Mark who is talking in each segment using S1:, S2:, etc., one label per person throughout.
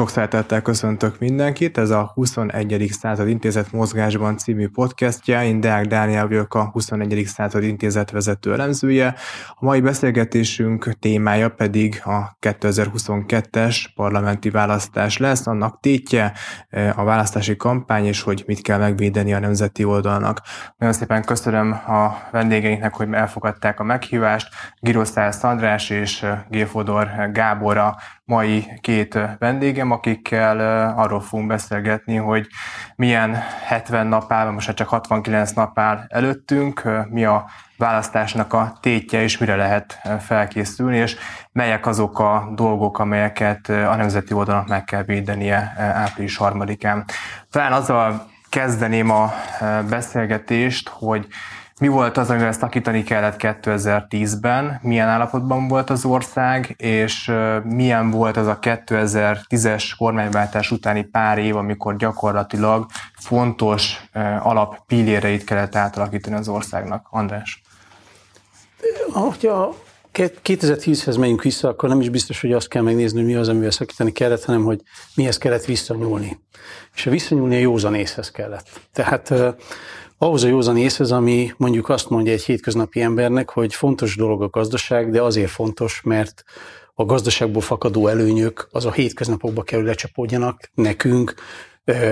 S1: Sok szeretettel köszöntök mindenkit, ez a 21. század intézet mozgásban című podcastja, én Deák Dániel vagyok a 21. század intézet vezető elemzője. A mai beszélgetésünk témája pedig a 2022-es parlamenti választás lesz, annak tétje a választási kampány, és hogy mit kell megvédeni a nemzeti oldalnak. Nagyon szépen köszönöm a vendégeinknek, hogy elfogadták a meghívást. Girosztál Szandrás és Géfodor Gábor a mai két vendégem, akikkel arról fogunk beszélgetni, hogy milyen 70 nap áll, most csak 69 nap áll előttünk, mi a választásnak a tétje, és mire lehet felkészülni, és melyek azok a dolgok, amelyeket a nemzeti oldalnak meg kell védenie április harmadikán. Talán azzal kezdeném a beszélgetést, hogy mi volt az, amivel szakítani kellett 2010-ben, milyen állapotban volt az ország, és milyen volt az a 2010-es kormányváltás utáni pár év, amikor gyakorlatilag fontos alap pilléreit kellett átalakítani az országnak. András?
S2: Hogyha 2010-hez megyünk vissza, akkor nem is biztos, hogy azt kell megnézni, hogy mi az, amivel szakítani kellett, hanem hogy mihez kellett visszanyúlni. És a visszanyúlni a józan észhez kellett. Tehát ahhoz a józan észhez, ami mondjuk azt mondja egy hétköznapi embernek, hogy fontos dolog a gazdaság, de azért fontos, mert a gazdaságból fakadó előnyök az a hétköznapokba kerül lecsapódjanak nekünk,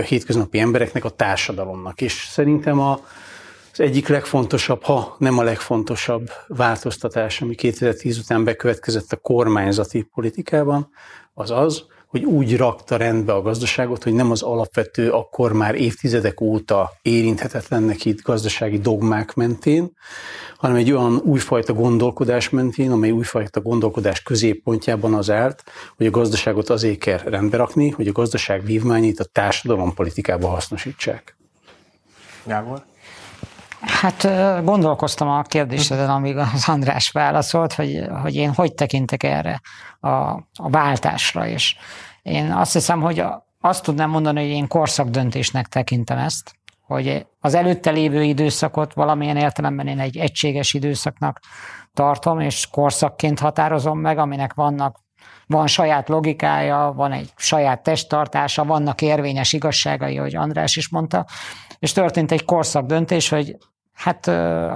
S2: hétköznapi embereknek, a társadalomnak. És szerintem a, az egyik legfontosabb, ha nem a legfontosabb változtatás, ami 2010 után bekövetkezett a kormányzati politikában, az az, hogy úgy rakta rendbe a gazdaságot, hogy nem az alapvető, akkor már évtizedek óta érinthetetlennek itt gazdasági dogmák mentén, hanem egy olyan újfajta gondolkodás mentén, amely újfajta gondolkodás középpontjában az állt, hogy a gazdaságot azért kell rendbe rakni, hogy a gazdaság vívmányait a társadalompolitikába hasznosítsák.
S1: Gábor?
S3: Hát gondolkoztam a kérdéseden, amíg az András válaszolt, hogy, hogy én hogy tekintek erre a, a váltásra, és én azt hiszem, hogy azt tudnám mondani, hogy én korszakdöntésnek tekintem ezt, hogy az előtte lévő időszakot valamilyen értelemben én egy egységes időszaknak tartom, és korszakként határozom meg, aminek vannak van saját logikája, van egy saját testtartása, vannak érvényes igazságai, ahogy András is mondta, és történt egy korszak döntés, hogy Hát,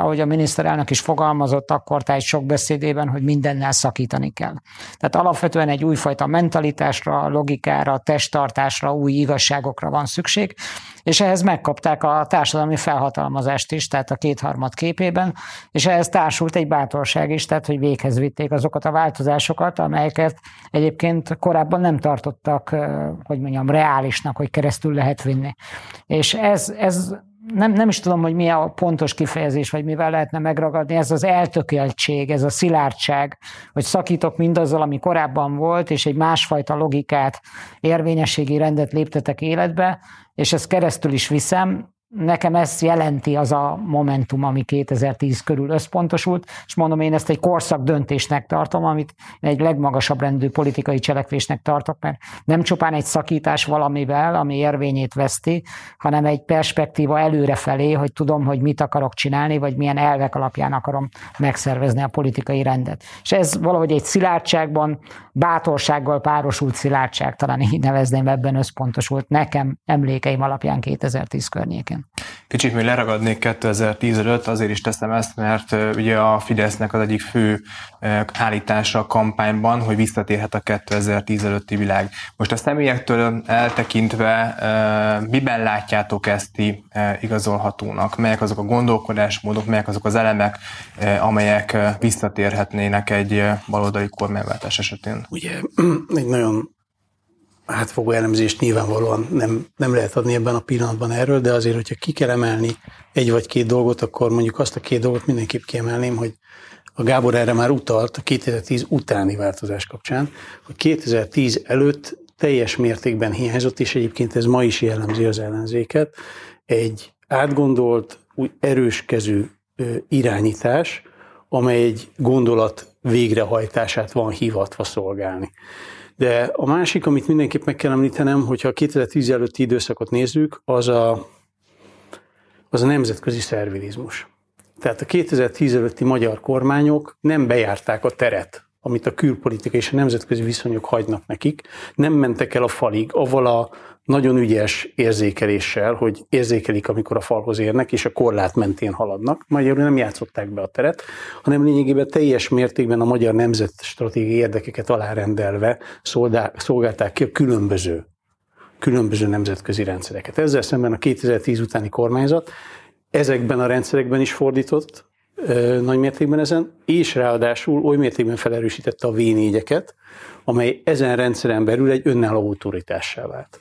S3: ahogy a miniszterelnök is fogalmazott akkor egy sok beszédében, hogy mindennel szakítani kell. Tehát alapvetően egy újfajta mentalitásra, logikára, testtartásra, új igazságokra van szükség, és ehhez megkapták a társadalmi felhatalmazást is, tehát a kétharmad képében, és ehhez társult egy bátorság is, tehát hogy véghez vitték azokat a változásokat, amelyeket egyébként korábban nem tartottak, hogy mondjam, reálisnak, hogy keresztül lehet vinni. És ez, ez nem, nem is tudom, hogy mi a pontos kifejezés, vagy mivel lehetne megragadni, ez az eltökéltség, ez a szilárdság, hogy szakítok mindazzal, ami korábban volt, és egy másfajta logikát, érvényességi rendet léptetek életbe, és ezt keresztül is viszem, nekem ez jelenti az a momentum, ami 2010 körül összpontosult, és mondom, én ezt egy korszak döntésnek tartom, amit egy legmagasabb rendű politikai cselekvésnek tartok, mert nem csupán egy szakítás valamivel, ami érvényét veszti, hanem egy perspektíva előrefelé, hogy tudom, hogy mit akarok csinálni, vagy milyen elvek alapján akarom megszervezni a politikai rendet. És ez valahogy egy szilárdságban, bátorsággal párosult szilárdság, talán így nevezném, ebben összpontosult nekem emlékeim alapján 2010 környéken.
S1: Kicsit még leragadnék 2010 előtt, azért is teszem ezt, mert ugye a Fidesznek az egyik fő állítása a kampányban, hogy visszatérhet a 2010 előtti világ. Most a személyektől eltekintve miben látjátok ezt ti igazolhatónak? Melyek azok a gondolkodásmódok, melyek azok az elemek, amelyek visszatérhetnének egy baloldali kormányváltás esetén?
S2: Ugye egy nagyon átfogó elemzést nyilvánvalóan nem, nem lehet adni ebben a pillanatban erről, de azért, hogyha ki kell emelni egy vagy két dolgot, akkor mondjuk azt a két dolgot mindenképp kiemelném, hogy a Gábor erre már utalt a 2010 utáni változás kapcsán, hogy 2010 előtt teljes mértékben hiányzott, és egyébként ez ma is jellemzi az ellenzéket, egy átgondolt, új erős kezű irányítás, amely egy gondolat végrehajtását van hivatva szolgálni. De a másik, amit mindenképp meg kell említenem, hogyha a 2010 előtti időszakot nézzük, az a, az a nemzetközi szervilizmus. Tehát a 2010 előtti magyar kormányok nem bejárták a teret amit a külpolitika és a nemzetközi viszonyok hagynak nekik. Nem mentek el a falig, avval a nagyon ügyes érzékeléssel, hogy érzékelik, amikor a falhoz érnek, és a korlát mentén haladnak. Magyarul nem játszották be a teret, hanem lényegében teljes mértékben a magyar nemzet stratégiai érdekeket alárendelve szolgálták ki a különböző különböző nemzetközi rendszereket. Ezzel szemben a 2010 utáni kormányzat ezekben a rendszerekben is fordított nagy mértékben ezen, és ráadásul oly mértékben felerősítette a V4-eket, amely ezen rendszeren belül egy önálló autoritássá vált.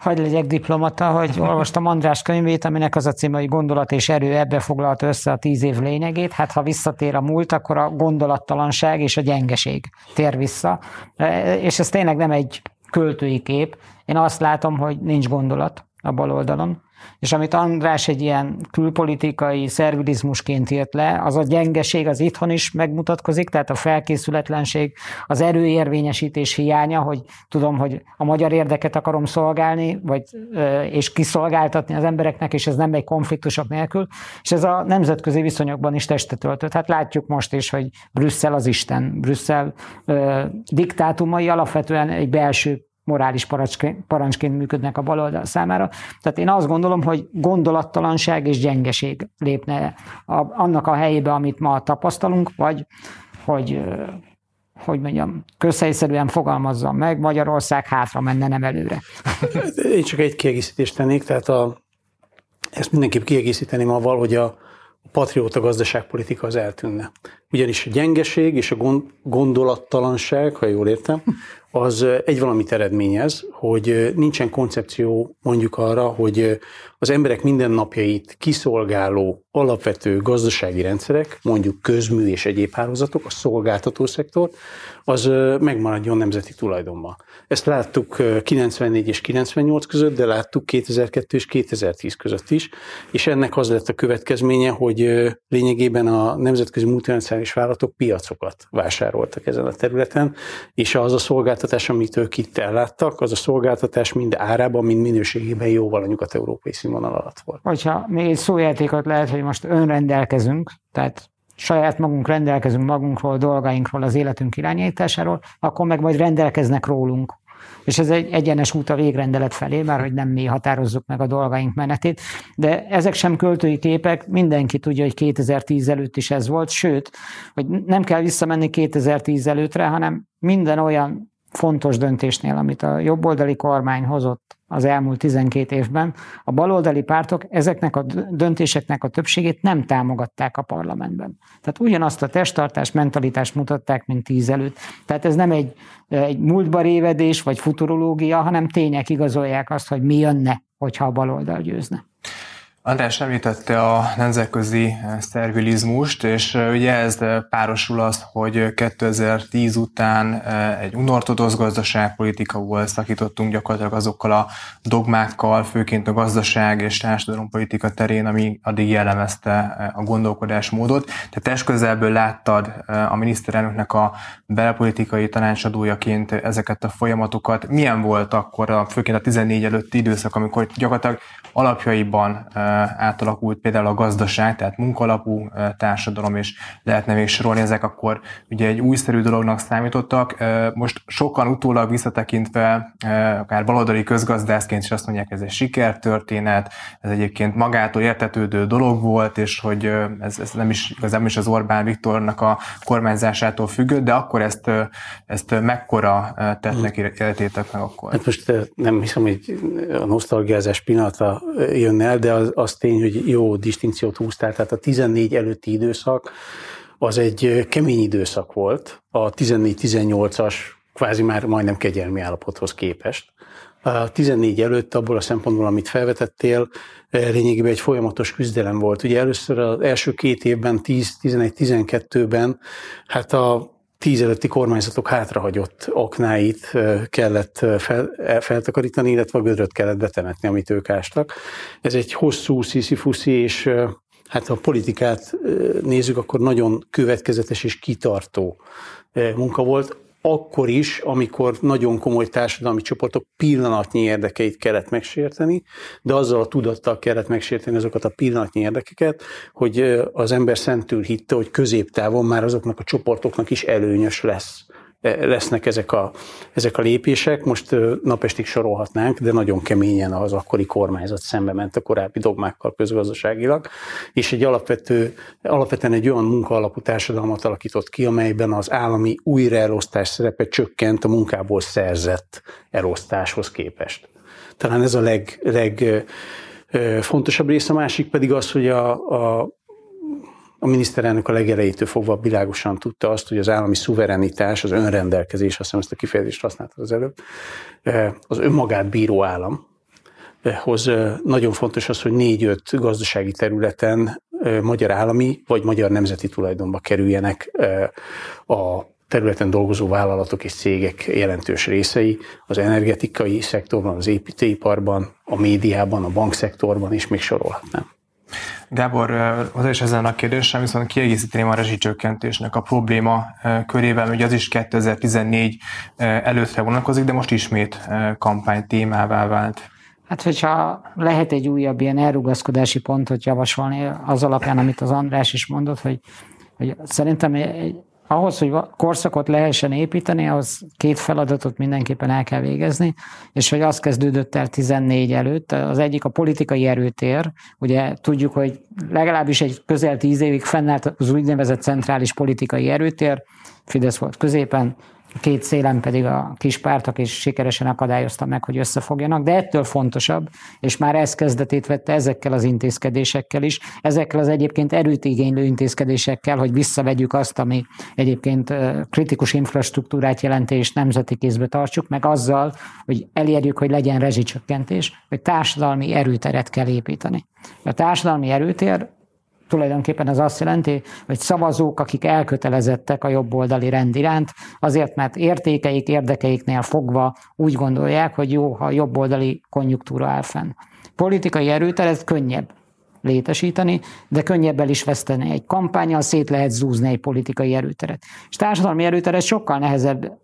S3: Hagy legyek diplomata, hogy olvastam András könyvét, aminek az a címe, hogy gondolat és erő ebbe foglalta össze a tíz év lényegét. Hát ha visszatér a múlt, akkor a gondolattalanság és a gyengeség tér vissza. És ez tényleg nem egy költői kép. Én azt látom, hogy nincs gondolat a bal oldalon. És amit András egy ilyen külpolitikai szervilizmusként írt le, az a gyengeség az itthon is megmutatkozik, tehát a felkészületlenség, az erőérvényesítés hiánya, hogy tudom, hogy a magyar érdeket akarom szolgálni, vagy, és kiszolgáltatni az embereknek, és ez nem egy konfliktusok nélkül, és ez a nemzetközi viszonyokban is testet öltött. Hát látjuk most is, hogy Brüsszel az Isten, Brüsszel diktátumai alapvetően egy belső morális parancsként működnek a baloldal számára. Tehát én azt gondolom, hogy gondolattalanság és gyengeség lépne a, annak a helyébe, amit ma tapasztalunk, vagy hogy hogy mondjam, közhelyszerűen fogalmazzam meg, Magyarország hátra menne, nem előre.
S2: Én csak egy kiegészítést tennék, tehát a, ezt mindenképp kiegészíteném avval, hogy a, a patrióta gazdaságpolitika az eltűnne. Ugyanis a gyengeség és a gondolattalanság, ha jól értem, az egy valamit eredményez, hogy nincsen koncepció mondjuk arra, hogy az emberek mindennapjait kiszolgáló alapvető gazdasági rendszerek, mondjuk közmű és egyéb hálózatok, a szolgáltató szektor, az megmaradjon nemzeti tulajdonban. Ezt láttuk 94 és 98 között, de láttuk 2002 és 2010 között is, és ennek az lett a következménye, hogy lényegében a nemzetközi multinacionális vállalatok piacokat vásároltak ezen a területen, és az a szolgáltatás, amit ők itt elláttak, az a szolgáltatás mind árában, mind minőségében jóval a nyugat-európai színvonal alatt volt.
S3: Hogyha még egy szójátékot lehet, hogy most önrendelkezünk, tehát saját magunk rendelkezünk magunkról, dolgainkról, az életünk irányításáról, akkor meg majd rendelkeznek rólunk. És ez egy egyenes út a végrendelet felé, már hogy nem mi határozzuk meg a dolgaink menetét, de ezek sem költői képek, mindenki tudja, hogy 2010 előtt is ez volt, sőt, hogy nem kell visszamenni 2010 előttre, hanem minden olyan fontos döntésnél, amit a jobboldali kormány hozott az elmúlt 12 évben, a baloldali pártok ezeknek a döntéseknek a többségét nem támogatták a parlamentben. Tehát ugyanazt a testtartás, mentalitást mutatták, mint tíz előtt. Tehát ez nem egy, egy múltba révedés vagy futurológia, hanem tények igazolják azt, hogy mi jönne, hogyha a baloldal győzne.
S1: András említette a nemzetközi eh, szervilizmust, és eh, ugye ez eh, párosul az, hogy 2010 után egy unortodox gazdaságpolitika volt, szakítottunk gyakorlatilag azokkal a dogmákkal, főként a gazdaság és társadalompolitika terén, ami addig jellemezte a gondolkodásmódot. Te test közelből láttad a miniszterelnöknek a belpolitikai tanácsadójaként ezeket a folyamatokat. Milyen volt akkor, a, főként a 14 előtti időszak, amikor gyakorlatilag alapjaiban átalakult például a gazdaság, tehát munkalapú társadalom, és lehetne még sorolni ezek, akkor ugye egy újszerű dolognak számítottak. Most sokan utólag visszatekintve, akár baloldali közgazdászként is azt mondják, ez egy sikertörténet, ez egyébként magától értetődő dolog volt, és hogy ez, ez nem is igazából is az Orbán Viktornak a kormányzásától függő, de akkor ezt, ezt mekkora tettnek értétek meg akkor?
S2: Hát most nem hiszem, hogy a nosztalgiázás pillanata jönne el, de az, az tény, hogy jó distinkciót húztál, tehát a 14 előtti időszak az egy kemény időszak volt, a 14-18-as kvázi már majdnem kegyelmi állapothoz képest. A 14 előtt abból a szempontból, amit felvetettél, lényegében egy folyamatos küzdelem volt. Ugye először az első két évben, 10-11-12-ben, hát a tíz előtti kormányzatok hátrahagyott aknáit kellett fel, feltakarítani, illetve a gödröt kellett betemetni, amit ők ástak. Ez egy hosszú sziszifuszi, és hát ha a politikát nézzük, akkor nagyon következetes és kitartó munka volt. Akkor is, amikor nagyon komoly társadalmi csoportok pillanatnyi érdekeit kellett megsérteni, de azzal a tudattal kellett megsérteni azokat a pillanatnyi érdekeket, hogy az ember szentül hitte, hogy középtávon már azoknak a csoportoknak is előnyös lesz lesznek ezek a, ezek a lépések. Most napestig sorolhatnánk, de nagyon keményen az akkori kormányzat szembe ment a korábbi dogmákkal közgazdaságilag, és egy alapvető, alapvetően egy olyan munkaalapú társadalmat alakított ki, amelyben az állami újraelosztás szerepe csökkent a munkából szerzett elosztáshoz képest. Talán ez a leg, leg fontosabb rész, a másik pedig az, hogy a, a a miniszterelnök a legelejétől fogva világosan tudta azt, hogy az állami szuverenitás, az önrendelkezés, azt hiszem ezt a kifejezést használta az előbb, eh, az önmagát bíró állam, hoz eh, nagyon fontos az, hogy négy-öt gazdasági területen eh, magyar állami vagy magyar nemzeti tulajdonba kerüljenek a területen dolgozó vállalatok és cégek jelentős részei, az energetikai szektorban, az építőiparban, a médiában, a bankszektorban, és még sorolhatnám.
S1: Gábor, az is ezen a kérdésen viszont kiegészíteném a rezsicsökkentésnek a probléma körével, hogy az is 2014 előttre vonatkozik, de most ismét kampány témává vált.
S3: Hát, hogyha lehet egy újabb ilyen elrugaszkodási pontot javasolni az alapján, amit az András is mondott, hogy, hogy szerintem ahhoz, hogy korszakot lehessen építeni, ahhoz két feladatot mindenképpen el kell végezni, és hogy az kezdődött el 14 előtt, az egyik a politikai erőtér, ugye tudjuk, hogy legalábbis egy közel tíz évig fennállt az úgynevezett centrális politikai erőtér, Fidesz volt középen, két szélen pedig a kis pártok is sikeresen akadályozta meg, hogy összefogjanak, de ettől fontosabb, és már ez kezdetét vette ezekkel az intézkedésekkel is, ezekkel az egyébként erőt igénylő intézkedésekkel, hogy visszavegyük azt, ami egyébként kritikus infrastruktúrát jelenti, és nemzeti kézbe tartsuk, meg azzal, hogy elérjük, hogy legyen rezsicsökkentés, hogy társadalmi erőteret kell építeni. A társadalmi erőtér tulajdonképpen az azt jelenti, hogy szavazók, akik elkötelezettek a jobboldali rend iránt, azért, mert értékeik, érdekeiknél fogva úgy gondolják, hogy jó, ha jobboldali konjunktúra áll fenn. Politikai erőtel ez könnyebb létesíteni, de könnyebb el is veszteni. Egy kampányal szét lehet zúzni egy politikai erőteret. És társadalmi erőteret sokkal nehezebb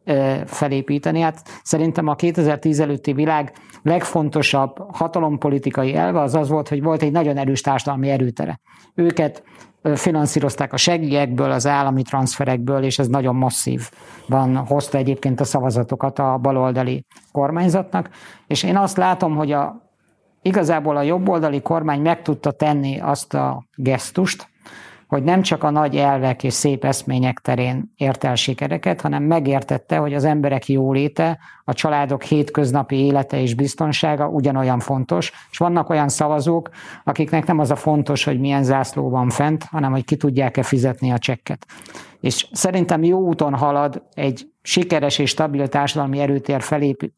S3: felépíteni. Hát szerintem a 2010 előtti világ legfontosabb hatalompolitikai elve az az volt, hogy volt egy nagyon erős társadalmi erőtere. Őket finanszírozták a segélyekből, az állami transferekből, és ez nagyon masszív van, hozta egyébként a szavazatokat a baloldali kormányzatnak. És én azt látom, hogy a igazából a jobboldali kormány meg tudta tenni azt a gesztust, hogy nem csak a nagy elvek és szép eszmények terén ért el sikereket, hanem megértette, hogy az emberek jóléte, a családok hétköznapi élete és biztonsága ugyanolyan fontos, és vannak olyan szavazók, akiknek nem az a fontos, hogy milyen zászló van fent, hanem hogy ki tudják-e fizetni a csekket. És szerintem jó úton halad egy sikeres és stabil társadalmi erőtér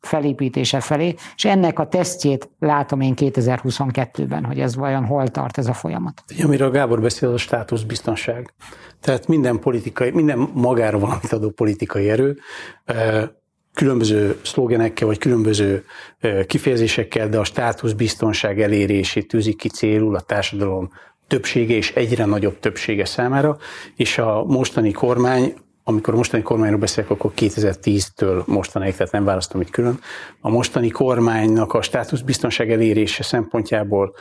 S3: felépítése felé, és ennek a tesztjét látom én 2022-ben, hogy ez vajon hol tart ez a folyamat.
S2: Amiről Gábor beszél, az a státuszbiztonság. Tehát minden politikai, minden magára valamit adó politikai erő különböző szlogenekkel, vagy különböző kifejezésekkel, de a státuszbiztonság elérését tűzik ki célul a társadalom többsége és egyre nagyobb többsége számára, és a mostani kormány amikor a mostani kormányról beszélek, akkor 2010-től mostanáig, tehát nem választom itt külön. A mostani kormánynak a státuszbiztonság elérése szempontjából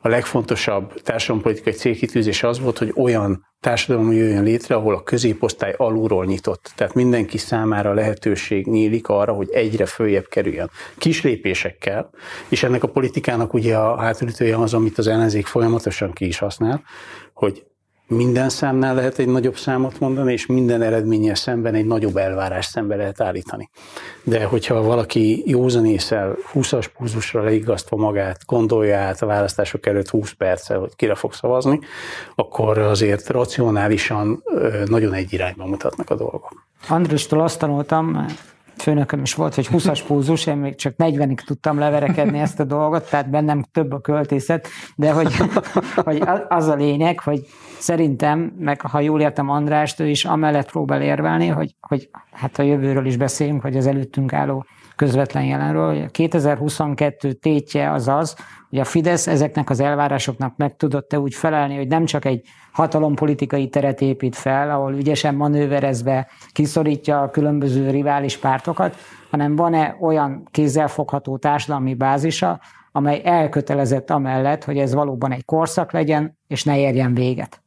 S2: a legfontosabb társadalompolitikai célkitűzés az volt, hogy olyan társadalom jöjjön létre, ahol a középosztály alulról nyitott. Tehát mindenki számára lehetőség nyílik arra, hogy egyre följebb kerüljön. Kis lépésekkel, és ennek a politikának ugye a hátulütője az, amit az ellenzék folyamatosan ki is használ, hogy minden számnál lehet egy nagyobb számot mondani, és minden eredménnyel szemben egy nagyobb elvárás szembe lehet állítani. De hogyha valaki józanészel 20-as púzusra leigasztva magát, gondolja át a választások előtt 20 perccel, hogy kire fog szavazni, akkor azért racionálisan nagyon egy irányba mutatnak a dolgok.
S3: Andristól azt tanultam, főnököm is volt, hogy 20-as púzus, én még csak 40-ig tudtam leverekedni ezt a dolgot, tehát bennem több a költészet, de hogy, hogy az a lényeg, hogy szerintem, meg ha jól értem Andrást, ő is amellett próbál érvelni, hogy, hogy hát a jövőről is beszélünk, hogy az előttünk álló közvetlen jelenről. 2022 tétje az az, hogy a Fidesz ezeknek az elvárásoknak meg tudott-e úgy felelni, hogy nem csak egy hatalompolitikai teret épít fel, ahol ügyesen manőverezve kiszorítja a különböző rivális pártokat, hanem van-e olyan kézzelfogható társadalmi bázisa, amely elkötelezett amellett, hogy ez valóban egy korszak legyen, és ne érjen véget.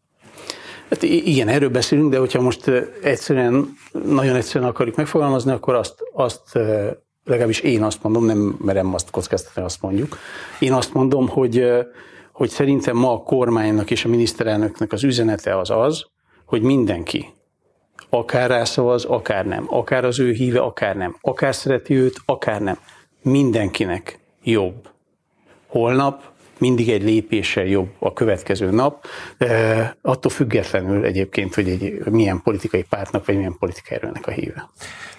S2: Hát igen, erről beszélünk, de hogyha most egyszerűen, nagyon egyszerűen akarjuk megfogalmazni, akkor azt, azt legalábbis én azt mondom, nem merem azt kockáztatni, azt mondjuk. Én azt mondom, hogy, hogy szerintem ma a kormánynak és a miniszterelnöknek az üzenete az az, hogy mindenki, akár rászavaz, akár nem, akár az ő híve, akár nem, akár szereti őt, akár nem, mindenkinek jobb. Holnap mindig egy lépéssel jobb a következő nap, attól függetlenül egyébként, hogy egy milyen politikai pártnak vagy milyen politikai erőnek a híve.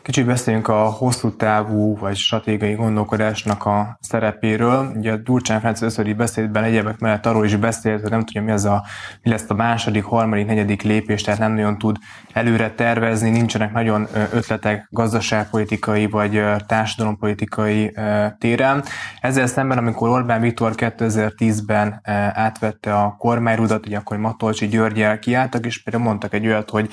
S1: Kicsit beszéljünk a hosszú távú vagy stratégiai gondolkodásnak a szerepéről. Ugye a Durcsán Ferenc összödi beszédben egyebek mellett arról is beszélt, hogy nem tudja, mi, az a, mi lesz a második, harmadik, negyedik lépés, tehát nem nagyon tud előre tervezni, nincsenek nagyon ötletek gazdaságpolitikai vagy társadalompolitikai téren. Ezzel szemben, amikor Orbán Viktor 2010-ben átvette a kormányrudat, ugye akkor Matolcsi Györgyel kiálltak, és például mondtak egy olyat, hogy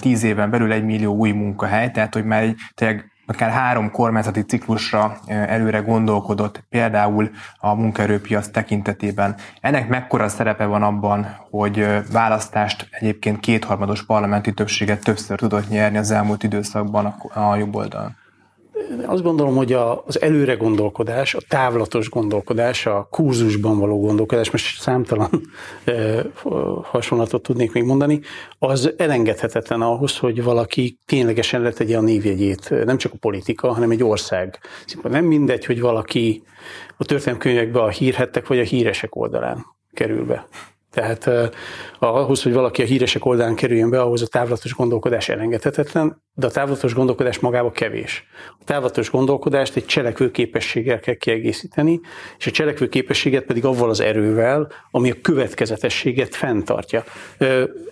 S1: 10 éven belül egy millió új munkahely, tehát hogy már egy tényleg akár három kormányzati ciklusra előre gondolkodott, például a munkaerőpiac tekintetében. Ennek mekkora szerepe van abban, hogy választást egyébként kétharmados parlamenti többséget többször tudott nyerni az elmúlt időszakban a jobb oldalon?
S2: Azt gondolom, hogy az előre gondolkodás, a távlatos gondolkodás, a kurzusban való gondolkodás, most számtalan hasonlatot tudnék még mondani, az elengedhetetlen ahhoz, hogy valaki ténylegesen letegye a névjegyét, nem csak a politika, hanem egy ország. Nem mindegy, hogy valaki a történelmkönyvekbe a hírhettek vagy a híresek oldalán kerül be. Tehát ahhoz, hogy valaki a híresek oldalán kerüljön be, ahhoz a távlatos gondolkodás elengedhetetlen, de a távlatos gondolkodás magába kevés. A távlatos gondolkodást egy cselekvőképességgel kell kiegészíteni, és a cselekvőképességet pedig avval az erővel, ami a következetességet fenntartja.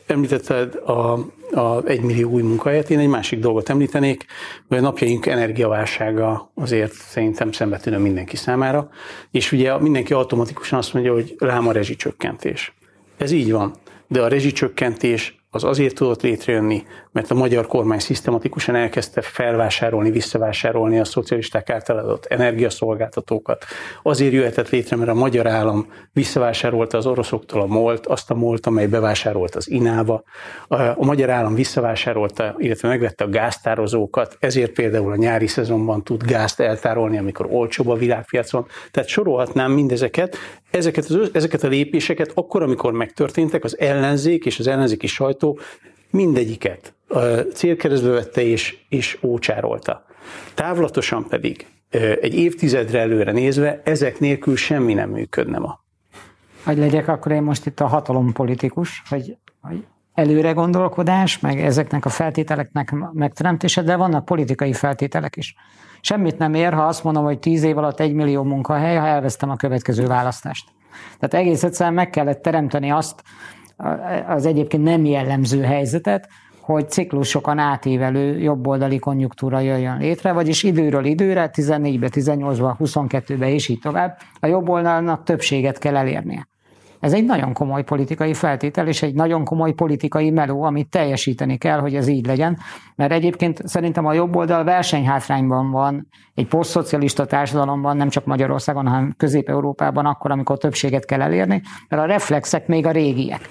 S2: Említetted a, a egymillió új munkahelyet, én egy másik dolgot említenék, hogy a napjaink energiaválsága azért szerintem szembetűnő mindenki számára, és ugye mindenki automatikusan azt mondja, hogy rám a rezsicsökkentés. Ez így van, de a rezsicsökkentés az azért tudott létrejönni, mert a magyar kormány szisztematikusan elkezdte felvásárolni, visszavásárolni a szocialisták által adott energiaszolgáltatókat. Azért jöhetett létre, mert a magyar állam visszavásárolta az oroszoktól a MOLT, azt a MOLT, amely bevásárolt az Inába. A magyar állam visszavásárolta, illetve megvette a gáztározókat, ezért például a nyári szezonban tud gázt eltárolni, amikor olcsóbb a világpiacon. Tehát sorolhatnám mindezeket, ezeket, az, ezeket a lépéseket akkor, amikor megtörténtek, az ellenzék és az ellenzéki sajtó mindegyiket célkeresztbe vette és, és ócsárolta. Távlatosan pedig egy évtizedre előre nézve ezek nélkül semmi nem működne ma.
S3: Hogy legyek akkor én most itt a hatalompolitikus, hogy, hogy előre gondolkodás, meg ezeknek a feltételeknek megteremtése, de vannak politikai feltételek is. Semmit nem ér, ha azt mondom, hogy tíz év alatt egy millió munkahely, ha elvesztem a következő választást. Tehát egész egyszerűen meg kellett teremteni azt, az egyébként nem jellemző helyzetet, hogy ciklusokon átívelő jobboldali konjunktúra jöjjön létre, vagyis időről időre, 14-be, 18-ba, 22-be és így tovább, a jobboldalnak többséget kell elérnie. Ez egy nagyon komoly politikai feltétel, és egy nagyon komoly politikai meló, amit teljesíteni kell, hogy ez így legyen. Mert egyébként szerintem a jobb oldal versenyhátrányban van egy posztszocialista társadalomban, nem csak Magyarországon, hanem Közép-Európában akkor, amikor többséget kell elérni, mert a reflexek még a régiek.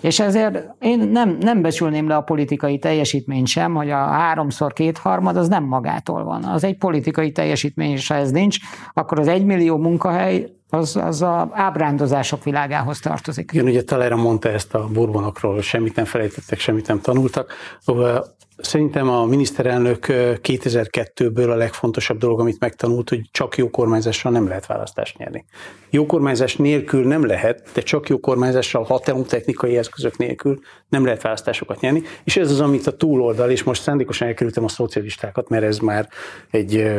S3: És ezért én nem, nem becsülném le a politikai teljesítményt sem, hogy a háromszor kétharmad az nem magától van. Az egy politikai teljesítmény, és ha ez nincs, akkor az egymillió munkahely az, az a ábrándozások világához tartozik.
S2: Igen, ugye Talera mondta ezt a burbonokról, semmit nem felejtettek, semmit nem tanultak. Szerintem a miniszterelnök 2002-ből a legfontosabb dolog, amit megtanult, hogy csak jó kormányzással nem lehet választást nyerni. Jó kormányzás nélkül nem lehet, de csak jó kormányzással, technikai eszközök nélkül nem lehet választásokat nyerni, és ez az, amit a túloldal, és most szándékosan elkerültem a szocialistákat, mert ez már egy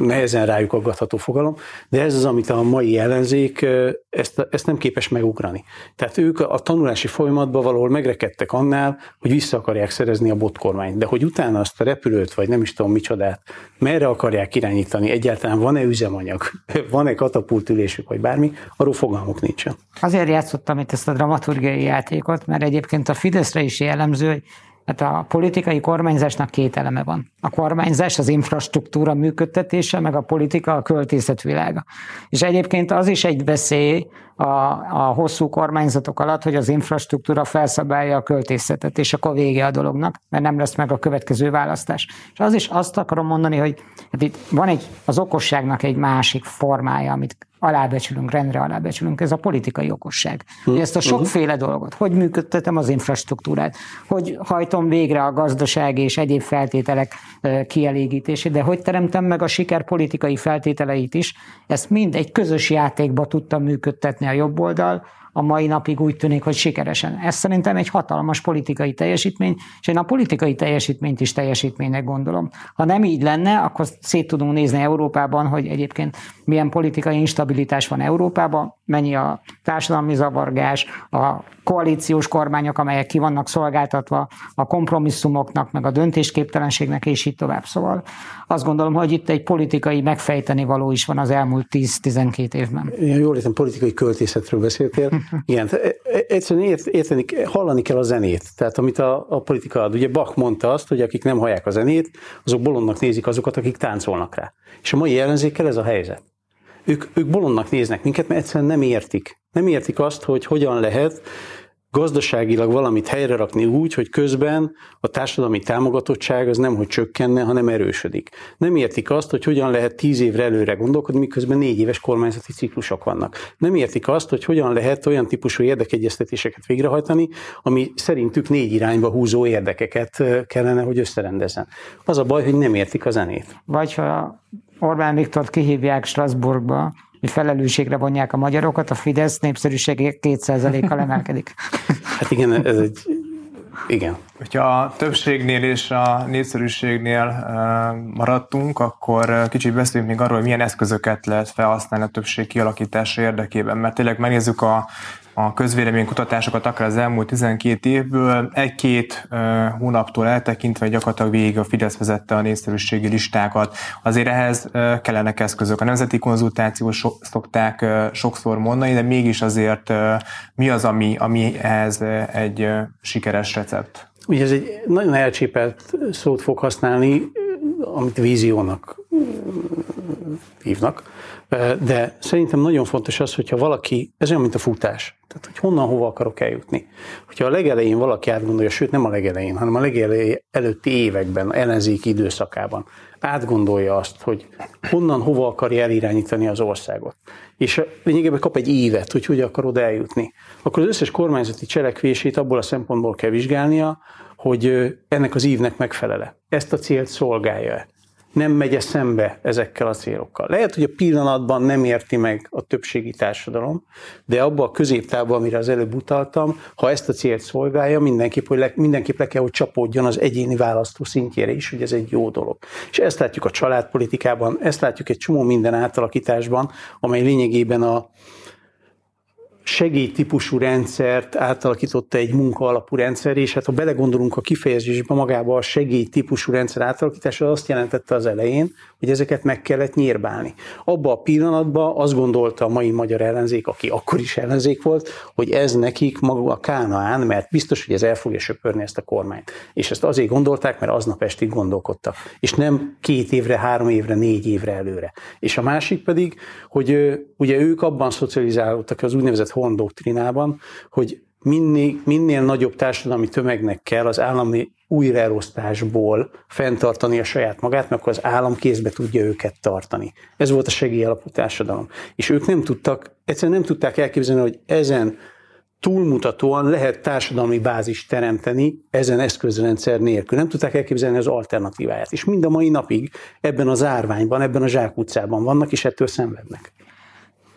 S2: nehezen rájuk aggatható fogalom, de ez az, amit a mai ellenzék ezt, ezt nem képes megugrani. Tehát ők a tanulási folyamatban valahol megrekedtek annál, hogy vissza akarják szerezni a bot kormányt, de hogy utána azt a repülőt, vagy nem is tudom micsodát, merre akarják irányítani, egyáltalán van-e üzemanyag, van-e katapultülésük, vagy bármi, arról fogalmuk nincsen.
S3: Azért játszottam itt ezt a dramaturgiai játékot, mert egyébként a Fideszre is jellemző, hogy Hát a politikai kormányzásnak két eleme van. A kormányzás az infrastruktúra működtetése, meg a politika a költészetvilága. És egyébként az is egy veszély a, a hosszú kormányzatok alatt, hogy az infrastruktúra felszabálja a költészetet, és akkor vége a dolognak, mert nem lesz meg a következő választás. És az is azt akarom mondani, hogy hát itt van egy, az okosságnak egy másik formája, amit alábecsülünk, rendre alábecsülünk, ez a politikai okosság. Hm. Ezt a hm. sokféle dolgot, hogy működtetem az infrastruktúrát, hogy hajtom végre a gazdaság és egyéb feltételek kielégítését, de hogy teremtem meg a siker politikai feltételeit is, ezt mind egy közös játékba tudtam működtetni a jobb oldal, a mai napig úgy tűnik, hogy sikeresen. Ez szerintem egy hatalmas politikai teljesítmény, és én a politikai teljesítményt is teljesítménynek gondolom. Ha nem így lenne, akkor szét tudunk nézni Európában, hogy egyébként milyen politikai instabilitás van Európában, mennyi a társadalmi zavargás, a koalíciós kormányok, amelyek ki vannak szolgáltatva a kompromisszumoknak, meg a döntésképtelenségnek, és így tovább. Szóval azt gondolom, hogy itt egy politikai megfejteni való is van az elmúlt 10-12 évben.
S2: Jól értem, politikai költészetről beszéltél. Igen, e, e, egyszerűen ért, érteni, hallani kell a zenét. Tehát amit a, a politika ad. Ugye Bach mondta azt, hogy akik nem hallják a zenét, azok bolondnak nézik azokat, akik táncolnak rá. És a mai ellenzékkel ez a helyzet. Ők, ők bolondnak néznek minket, mert egyszerűen nem értik. Nem értik azt, hogy hogyan lehet gazdaságilag valamit helyre rakni úgy, hogy közben a társadalmi támogatottság az nem hogy csökkenne, hanem erősödik. Nem értik azt, hogy hogyan lehet tíz évre előre gondolkodni, miközben négy éves kormányzati ciklusok vannak. Nem értik azt, hogy hogyan lehet olyan típusú érdekegyeztetéseket végrehajtani, ami szerintük négy irányba húzó érdekeket kellene, hogy összerendezzen. Az a baj, hogy nem értik a zenét.
S3: Vagy ha Orbán Viktort kihívják Strasbourgba, hogy felelősségre vonják a magyarokat, a Fidesz népszerűsége 2%-kal emelkedik.
S2: Hát igen, ez egy igen.
S1: Hogyha a többségnél és a népszerűségnél maradtunk, akkor kicsit beszéljünk még arról, hogy milyen eszközöket lehet felhasználni a többség kialakítása érdekében, mert tényleg megnézzük a a közvéleménykutatásokat akár az elmúlt 12 évből, egy-két hónaptól eltekintve gyakorlatilag végig a Fidesz vezette a népszerűségi listákat. Azért ehhez kellenek eszközök. A nemzeti konzultációt so, szokták sokszor mondani, de mégis azért mi az, ami, ami ehhez egy sikeres recept?
S2: Ugye ez egy nagyon elcsépelt szót fog használni, amit víziónak hívnak, de szerintem nagyon fontos az, hogyha valaki, ez olyan, mint a futás, tehát hogy honnan, hova akarok eljutni. Hogyha a legelején valaki átgondolja, sőt nem a legelején, hanem a legelején előtti években, ellenzéki időszakában átgondolja azt, hogy honnan, hova akarja elirányítani az országot. És lényegében kap egy évet, hogy hogy akarod eljutni. Akkor az összes kormányzati cselekvését abból a szempontból kell vizsgálnia, hogy ennek az ívnek megfelele. Ezt a célt szolgálja-e nem megy szembe ezekkel a célokkal. Lehet, hogy a pillanatban nem érti meg a többségi társadalom, de abban a középtávban, amire az előbb utaltam, ha ezt a célt szolgálja, mindenképp, hogy le, mindenképp le kell, hogy csapódjon az egyéni választó szintjére is, hogy ez egy jó dolog. És ezt látjuk a családpolitikában, ezt látjuk egy csomó minden átalakításban, amely lényegében a, segélytípusú rendszert átalakította egy munka alapú rendszer, és hát ha belegondolunk a kifejezésbe magába a segélytípusú rendszer átalakítása, azt jelentette az elején, hogy ezeket meg kellett nyírbálni. Abba a pillanatban azt gondolta a mai magyar ellenzék, aki akkor is ellenzék volt, hogy ez nekik maga a kánaán, mert biztos, hogy ez el fogja söpörni ezt a kormányt. És ezt azért gondolták, mert aznap estig gondolkodtak. És nem két évre, három évre, négy évre előre. És a másik pedig, hogy ugye ők abban szocializálódtak az úgynevezett Horn doktrinában, hogy minél, minél nagyobb társadalmi tömegnek kell az állami újraelosztásból fenntartani a saját magát, mert akkor az állam kézbe tudja őket tartani. Ez volt a segélyalapú társadalom. És ők nem tudtak, egyszerűen nem tudták elképzelni, hogy ezen túlmutatóan lehet társadalmi bázis teremteni ezen eszközrendszer nélkül. Nem tudták elképzelni az alternatíváját. És mind a mai napig ebben az árványban, ebben a zsákutcában vannak, és ettől szenvednek.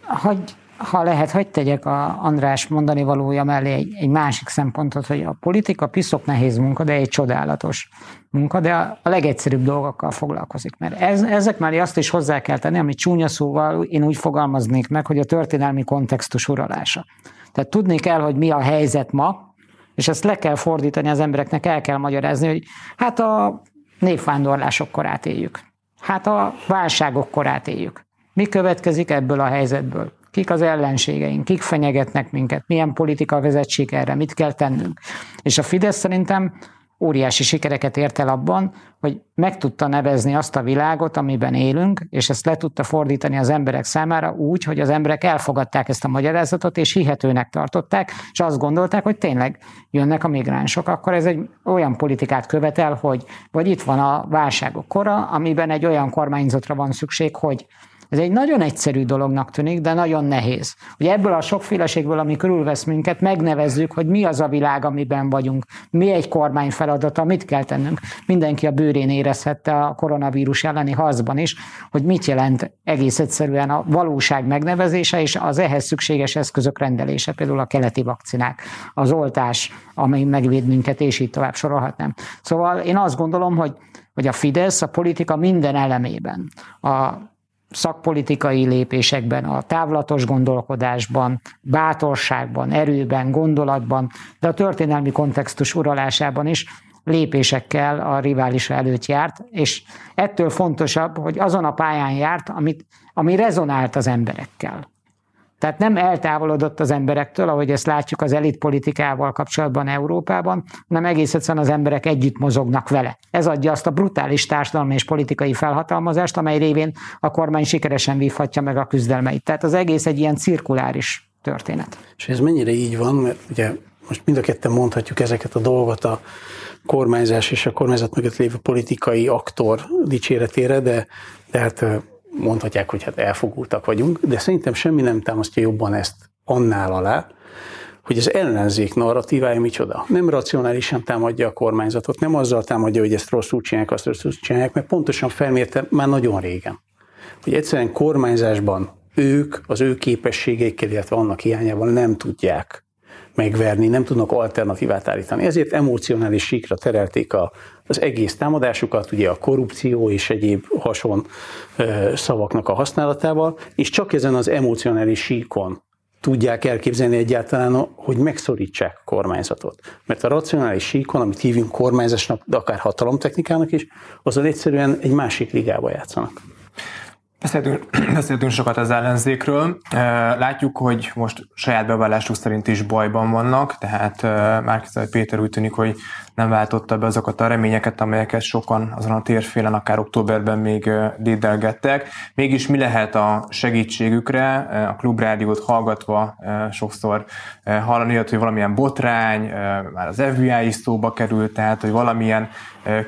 S3: Hogy ha lehet, hogy tegyek a András mondani valója mellé egy, egy másik szempontot, hogy a politika piszok nehéz munka, de egy csodálatos munka, de a, a legegyszerűbb dolgokkal foglalkozik. Mert ez, ezek mellé azt is hozzá kell tenni, ami csúnya szóval én úgy fogalmaznék meg, hogy a történelmi kontextus uralása. Tehát tudni kell, hogy mi a helyzet ma, És ezt le kell fordítani az embereknek, el kell magyarázni, hogy hát a népvándorlások korát éljük. Hát a válságok korát éljük. Mi következik ebből a helyzetből? Kik az ellenségeink? Kik fenyegetnek minket? Milyen politika vezet erre? Mit kell tennünk? És a Fidesz szerintem óriási sikereket ért el abban, hogy meg tudta nevezni azt a világot, amiben élünk, és ezt le tudta fordítani az emberek számára úgy, hogy az emberek elfogadták ezt a magyarázatot, és hihetőnek tartották, és azt gondolták, hogy tényleg jönnek a migránsok. Akkor ez egy olyan politikát követel, hogy vagy itt van a válságok kora, amiben egy olyan kormányzatra van szükség, hogy ez egy nagyon egyszerű dolognak tűnik, de nagyon nehéz. Hogy ebből a sokféleségből, ami körülvesz minket, megnevezzük, hogy mi az a világ, amiben vagyunk, mi egy kormány feladata, mit kell tennünk. Mindenki a bőrén érezhette a koronavírus elleni harcban is, hogy mit jelent egész egyszerűen a valóság megnevezése és az ehhez szükséges eszközök rendelése, például a keleti vakcinák, az oltás, amely megvéd minket, és így tovább sorolhatnám. Szóval én azt gondolom, hogy hogy a Fidesz a politika minden elemében, a szakpolitikai lépésekben, a távlatos gondolkodásban, bátorságban, erőben, gondolatban, de a történelmi kontextus uralásában is lépésekkel a riválisa előtt járt, és ettől fontosabb, hogy azon a pályán járt, amit, ami rezonált az emberekkel. Tehát nem eltávolodott az emberektől, ahogy ezt látjuk az elitpolitikával kapcsolatban Európában, hanem egész egyszerűen az emberek együtt mozognak vele. Ez adja azt a brutális társadalmi és politikai felhatalmazást, amely révén a kormány sikeresen vívhatja meg a küzdelmeit. Tehát az egész egy ilyen cirkuláris történet.
S2: És ez mennyire így van, mert ugye most mind a ketten mondhatjuk ezeket a dolgot a kormányzás és a kormányzat mögött lévő politikai aktor dicséretére, de, de hát mondhatják, hogy hát elfogultak vagyunk, de szerintem semmi nem támasztja jobban ezt annál alá, hogy az ellenzék narratívája micsoda. Nem racionálisan támadja a kormányzatot, nem azzal támadja, hogy ezt rosszul csinálják, azt rosszul csinálják, mert pontosan felmérte már nagyon régen, hogy egyszerűen kormányzásban ők az ő képességeikkel, illetve annak hiányával nem tudják megverni, nem tudnak alternatívát állítani. Ezért emocionális síkra terelték a, az egész támadásukat, ugye a korrupció és egyéb hason szavaknak a használatával, és csak ezen az emocionális síkon tudják elképzelni egyáltalán, hogy megszorítsák a kormányzatot. Mert a racionális síkon, amit hívjunk kormányzásnak, de akár hatalomtechnikának is, azon egyszerűen egy másik ligába játszanak.
S1: Beszéltünk, beszéltünk sokat az ellenzékről. Látjuk, hogy most saját bevallásuk szerint is bajban vannak, tehát Márkizai Péter úgy tűnik, hogy nem váltotta be azokat a reményeket, amelyeket sokan azon a térfélen, akár októberben még dédelgettek. Mégis mi lehet a segítségükre? A klubrádiót hallgatva sokszor hallani, hogy valamilyen botrány, már az FBI is szóba került, tehát hogy valamilyen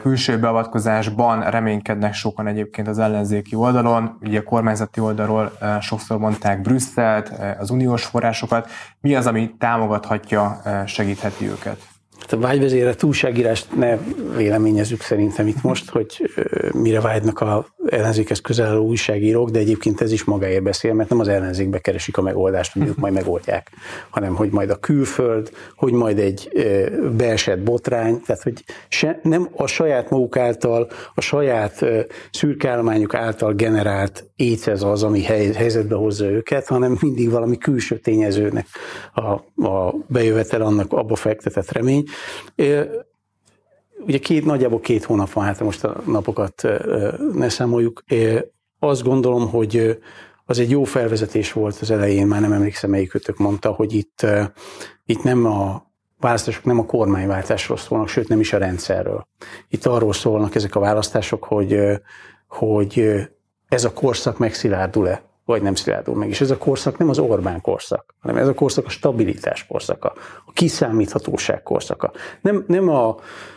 S1: külső beavatkozásban reménykednek sokan egyébként az ellenzéki oldalon. Ugye a kormányzati oldalról sokszor mondták Brüsszelt, az uniós forrásokat. Mi az, ami támogathatja, segítheti őket?
S2: Hát a vágyvezére túlságírást ne véleményezzük szerintem itt most, hogy mire vágynak a ellenzékhez közel újságírók, de egyébként ez is magáért beszél, mert nem az ellenzékbe keresik a megoldást, hogy ők majd megoldják, hanem hogy majd a külföld, hogy majd egy beesett botrány, tehát hogy se, nem a saját maguk által, a saját szürkállományuk által generált écez az, ami helyzetbe hozza őket, hanem mindig valami külső tényezőnek a, a bejövetel annak abba fektetett remény. Ugye két, nagyjából két hónap van, hát most a napokat ne számoljuk. Azt gondolom, hogy az egy jó felvezetés volt az elején, már nem emlékszem, melyikőtök mondta, hogy itt, itt nem a választások nem a kormányváltásról szólnak, sőt nem is a rendszerről. Itt arról szólnak ezek a választások, hogy, hogy ez a korszak megszilárdul-e vagy nem szilárdul meg. És ez a korszak nem az Orbán korszak, hanem ez a korszak a stabilitás korszaka, a kiszámíthatóság korszaka. Nem, nem a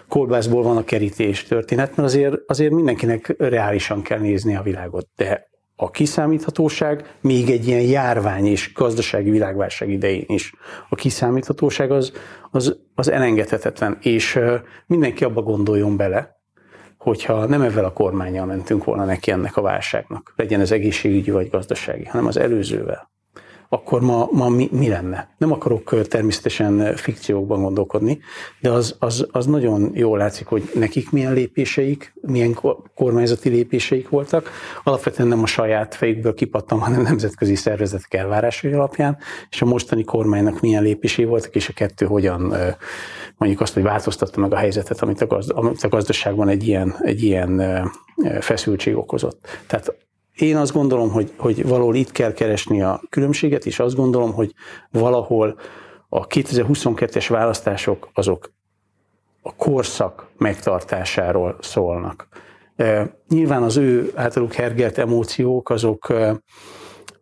S2: kolbászból van a kerítés történet, mert azért, azért mindenkinek reálisan kell nézni a világot, de a kiszámíthatóság még egy ilyen járvány és gazdasági világválság idején is. A kiszámíthatóság az, az, az elengedhetetlen, és mindenki abba gondoljon bele, hogyha nem ezzel a kormányjal mentünk volna neki ennek a válságnak, legyen ez egészségügyi vagy gazdasági, hanem az előzővel, akkor ma, ma mi, mi lenne? Nem akarok természetesen fikciókban gondolkodni, de az, az, az nagyon jól látszik, hogy nekik milyen lépéseik, milyen kormányzati lépéseik voltak. Alapvetően nem a saját fejükből kipattam, hanem nemzetközi szervezetek elvárásai alapján, és a mostani kormánynak milyen lépései voltak, és a kettő hogyan mondjuk azt, hogy változtatta meg a helyzetet, amit a, gazd, gazdaságban egy ilyen, egy ilyen feszültség okozott. Tehát én azt gondolom, hogy, hogy valahol itt kell keresni a különbséget, és azt gondolom, hogy valahol a 2022-es választások azok a korszak megtartásáról szólnak. Nyilván az ő általuk hergelt emóciók azok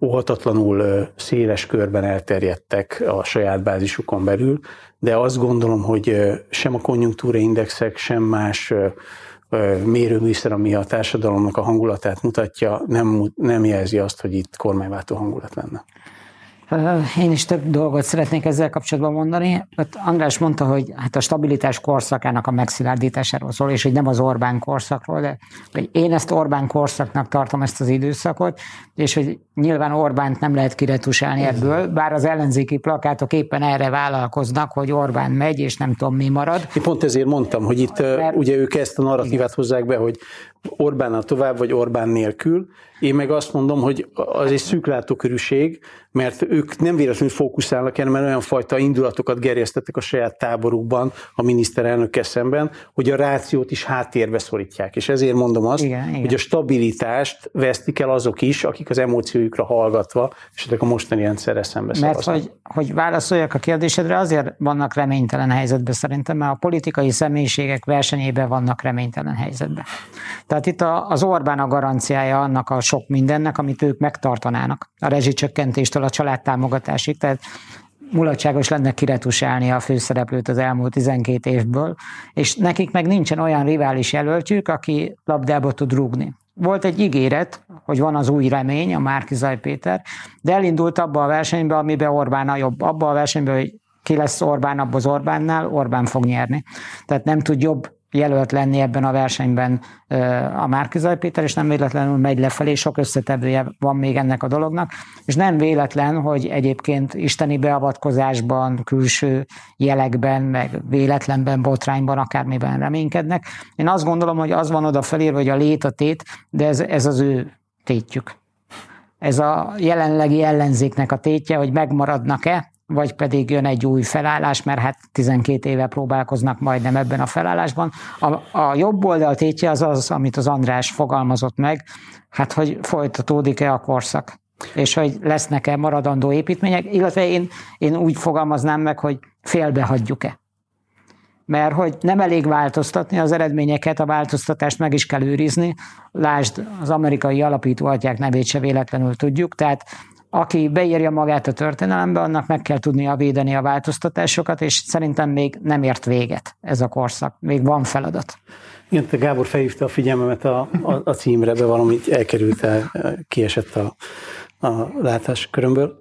S2: óhatatlanul széles körben elterjedtek a saját bázisukon belül, de azt gondolom, hogy sem a konjunktúraindexek, sem más mérőműszer, ami a társadalomnak a hangulatát mutatja, nem, nem jelzi azt, hogy itt kormányváltó hangulat lenne.
S3: Én is több dolgot szeretnék ezzel kapcsolatban mondani. András mondta, hogy hát a stabilitás korszakának a megszilárdításáról szól, és hogy nem az Orbán korszakról, de hogy én ezt Orbán korszaknak tartom ezt az időszakot, és hogy nyilván Orbánt nem lehet kiretusálni ebből, bár az ellenzéki plakátok éppen erre vállalkoznak, hogy Orbán megy, és nem tudom mi marad.
S2: Én pont ezért mondtam, hogy itt Mert, ugye ők ezt a narratívát hozzák be, hogy Orbánnal tovább, vagy Orbán nélkül. Én meg azt mondom, hogy az egy szűklátókörűség, mert ők nem véletlenül fókuszálnak erre, mert olyan fajta indulatokat gerjesztettek a saját táborukban a miniszterelnökkel szemben, hogy a rációt is háttérbe szorítják. És ezért mondom azt, igen, igen. hogy a stabilitást vesztik el azok is, akik az emóciójukra hallgatva, és ezek a mostani rendszerre szembe
S3: Mert hogy, hogy válaszoljak a kérdésedre, azért vannak reménytelen helyzetben szerintem, mert a politikai személyiségek versenyében vannak reménytelen helyzetben. Tehát itt az Orbán a garanciája annak a sok mindennek, amit ők megtartanának. A rezsicsökkentéstől a családtámogatásig. Tehát mulatságos lenne kiretusálni a főszereplőt az elmúlt 12 évből, és nekik meg nincsen olyan rivális jelöltjük, aki labdába tud rúgni. Volt egy ígéret, hogy van az új remény, a Márkizaj Péter, de elindult abba a versenybe, amiben Orbán a jobb. Abba a versenybe, hogy ki lesz Orbán abba az Orbánnál, Orbán fog nyerni. Tehát nem tud jobb jelölt lenni ebben a versenyben a Márkizaj Péter, és nem véletlenül megy lefelé, sok összetevője van még ennek a dolognak, és nem véletlen, hogy egyébként isteni beavatkozásban, külső jelekben, meg véletlenben, botrányban, akármiben reménykednek. Én azt gondolom, hogy az van oda felírva, hogy a lét a tét, de ez, ez az ő tétjük. Ez a jelenlegi ellenzéknek a tétje, hogy megmaradnak-e, vagy pedig jön egy új felállás, mert hát 12 éve próbálkoznak majdnem ebben a felállásban. A, a jobb oldal tétje az az, amit az András fogalmazott meg, hát hogy folytatódik-e a korszak, és hogy lesznek-e maradandó építmények, illetve én, én úgy fogalmaznám meg, hogy félbehagyjuk-e. Mert hogy nem elég változtatni az eredményeket, a változtatást meg is kell őrizni. Lásd, az amerikai alapító atyák nevét se véletlenül tudjuk, tehát aki beírja magát a történelembe, annak meg kell tudnia védeni a változtatásokat, és szerintem még nem ért véget ez a korszak. Még van feladat.
S2: Igen, te Gábor felhívta a figyelmemet a, a, a címre, be valamit elkerült el, kiesett a, a látáskörömből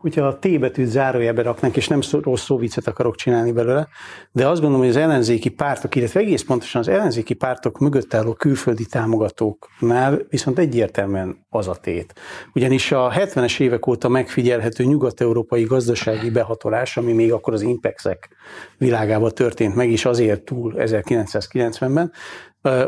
S2: hogyha a T betűt zárójelbe raknánk, és nem rossz szó viccet akarok csinálni belőle, de azt gondolom, hogy az ellenzéki pártok, illetve egész pontosan az ellenzéki pártok mögött álló külföldi támogatóknál viszont egyértelműen az a tét. Ugyanis a 70-es évek óta megfigyelhető nyugat-európai gazdasági behatolás, ami még akkor az Impexek világában történt meg, és azért túl 1990-ben,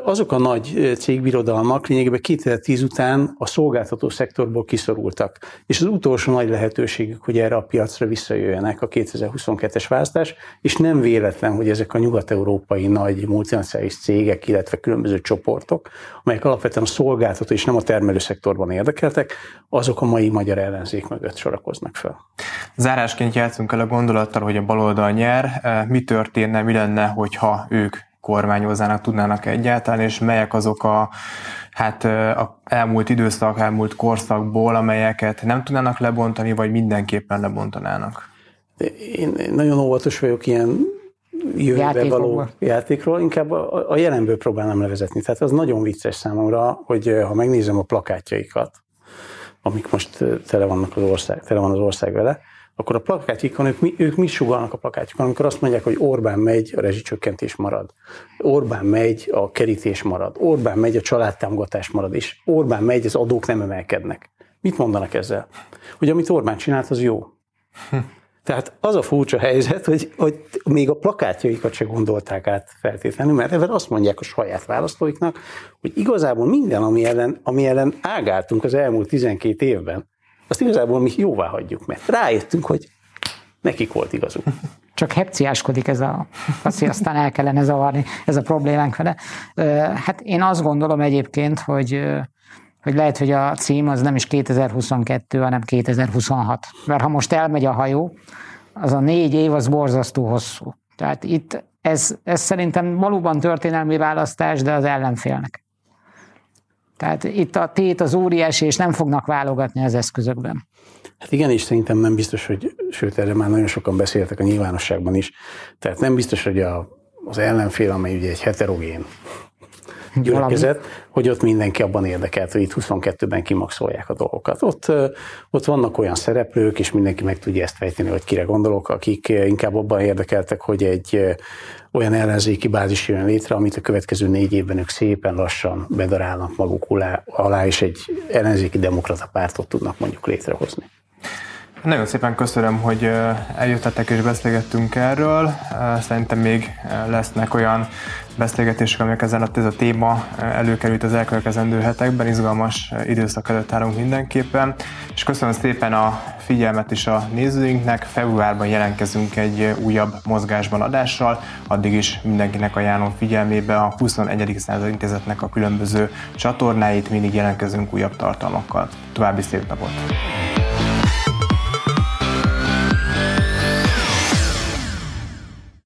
S2: azok a nagy cégbirodalmak lényegében 2010 után a szolgáltató szektorból kiszorultak. És az utolsó nagy lehetőségük, hogy erre a piacra visszajöjjenek a 2022-es választás, és nem véletlen, hogy ezek a nyugat-európai nagy multinacionális cégek, illetve különböző csoportok, amelyek alapvetően a szolgáltató és nem a termelő szektorban érdekeltek, azok a mai magyar ellenzék mögött sorakoznak fel.
S1: Zárásként játszunk el a gondolattal, hogy a baloldal nyer. Mi történne, mi lenne, hogyha ők kormányoznának, tudnának egyáltalán, és melyek azok a, hát a elmúlt időszak, elmúlt korszakból, amelyeket nem tudnának lebontani, vagy mindenképpen lebontanának?
S2: Én, nagyon óvatos vagyok ilyen jövőbe való játékról, inkább a, a jelenből próbálnám levezetni. Tehát az nagyon vicces számomra, hogy ha megnézem a plakátjaikat, amik most tele vannak az ország, tele van az ország vele, akkor a plakátjukon ők, mi, ők mit sugalnak a plakátjukon, amikor azt mondják, hogy Orbán megy, a rezsicsökkentés marad. Orbán megy, a kerítés marad. Orbán megy, a családtámogatás marad. És Orbán megy, az adók nem emelkednek. Mit mondanak ezzel? Hogy amit Orbán csinált, az jó. Tehát az a furcsa helyzet, hogy, hogy még a plakátjaikat se gondolták át feltétlenül, mert ebben azt mondják a saját választóiknak, hogy igazából minden, ami ellen, ami ellen ágáltunk az elmúlt 12 évben, azt igazából mi jóvá hagyjuk, mert rájöttünk, hogy nekik volt igazuk.
S3: Csak hepciáskodik ez a, azt, aztán el kellene zavarni, ez a problémánk vele. Hát én azt gondolom egyébként, hogy hogy lehet, hogy a cím az nem is 2022, hanem 2026. Mert ha most elmegy a hajó, az a négy év az borzasztó hosszú. Tehát itt ez, ez szerintem valóban történelmi választás, de az ellenfélnek. Tehát itt a tét az óriási, és nem fognak válogatni az eszközökben.
S2: Hát igen, és szerintem nem biztos, hogy, sőt, erre már nagyon sokan beszéltek a nyilvánosságban is, tehát nem biztos, hogy a, az ellenfél, amely ugye egy heterogén gyülekezet, hogy ott mindenki abban érdekelt, hogy itt 22-ben kimaxolják a dolgokat. Ott, ott vannak olyan szereplők, és mindenki meg tudja ezt fejteni, hogy kire gondolok, akik inkább abban érdekeltek, hogy egy olyan ellenzéki bázis jön létre, amit a következő négy évben ők szépen lassan bedarálnak maguk alá, és egy ellenzéki demokrata pártot tudnak mondjuk létrehozni.
S1: Nagyon szépen köszönöm, hogy eljöttetek és beszélgettünk erről. Szerintem még lesznek olyan beszélgetések, amelyek ezen a, ez a téma előkerült az elkövetkezendő hetekben. Izgalmas időszak előtt állunk mindenképpen. És köszönöm szépen a figyelmet is a nézőinknek. Februárban jelentkezünk egy újabb mozgásban adással. Addig is mindenkinek ajánlom figyelmébe a 21. század intézetnek a különböző csatornáit. Mindig jelentkezünk újabb tartalmakkal. További szép napot!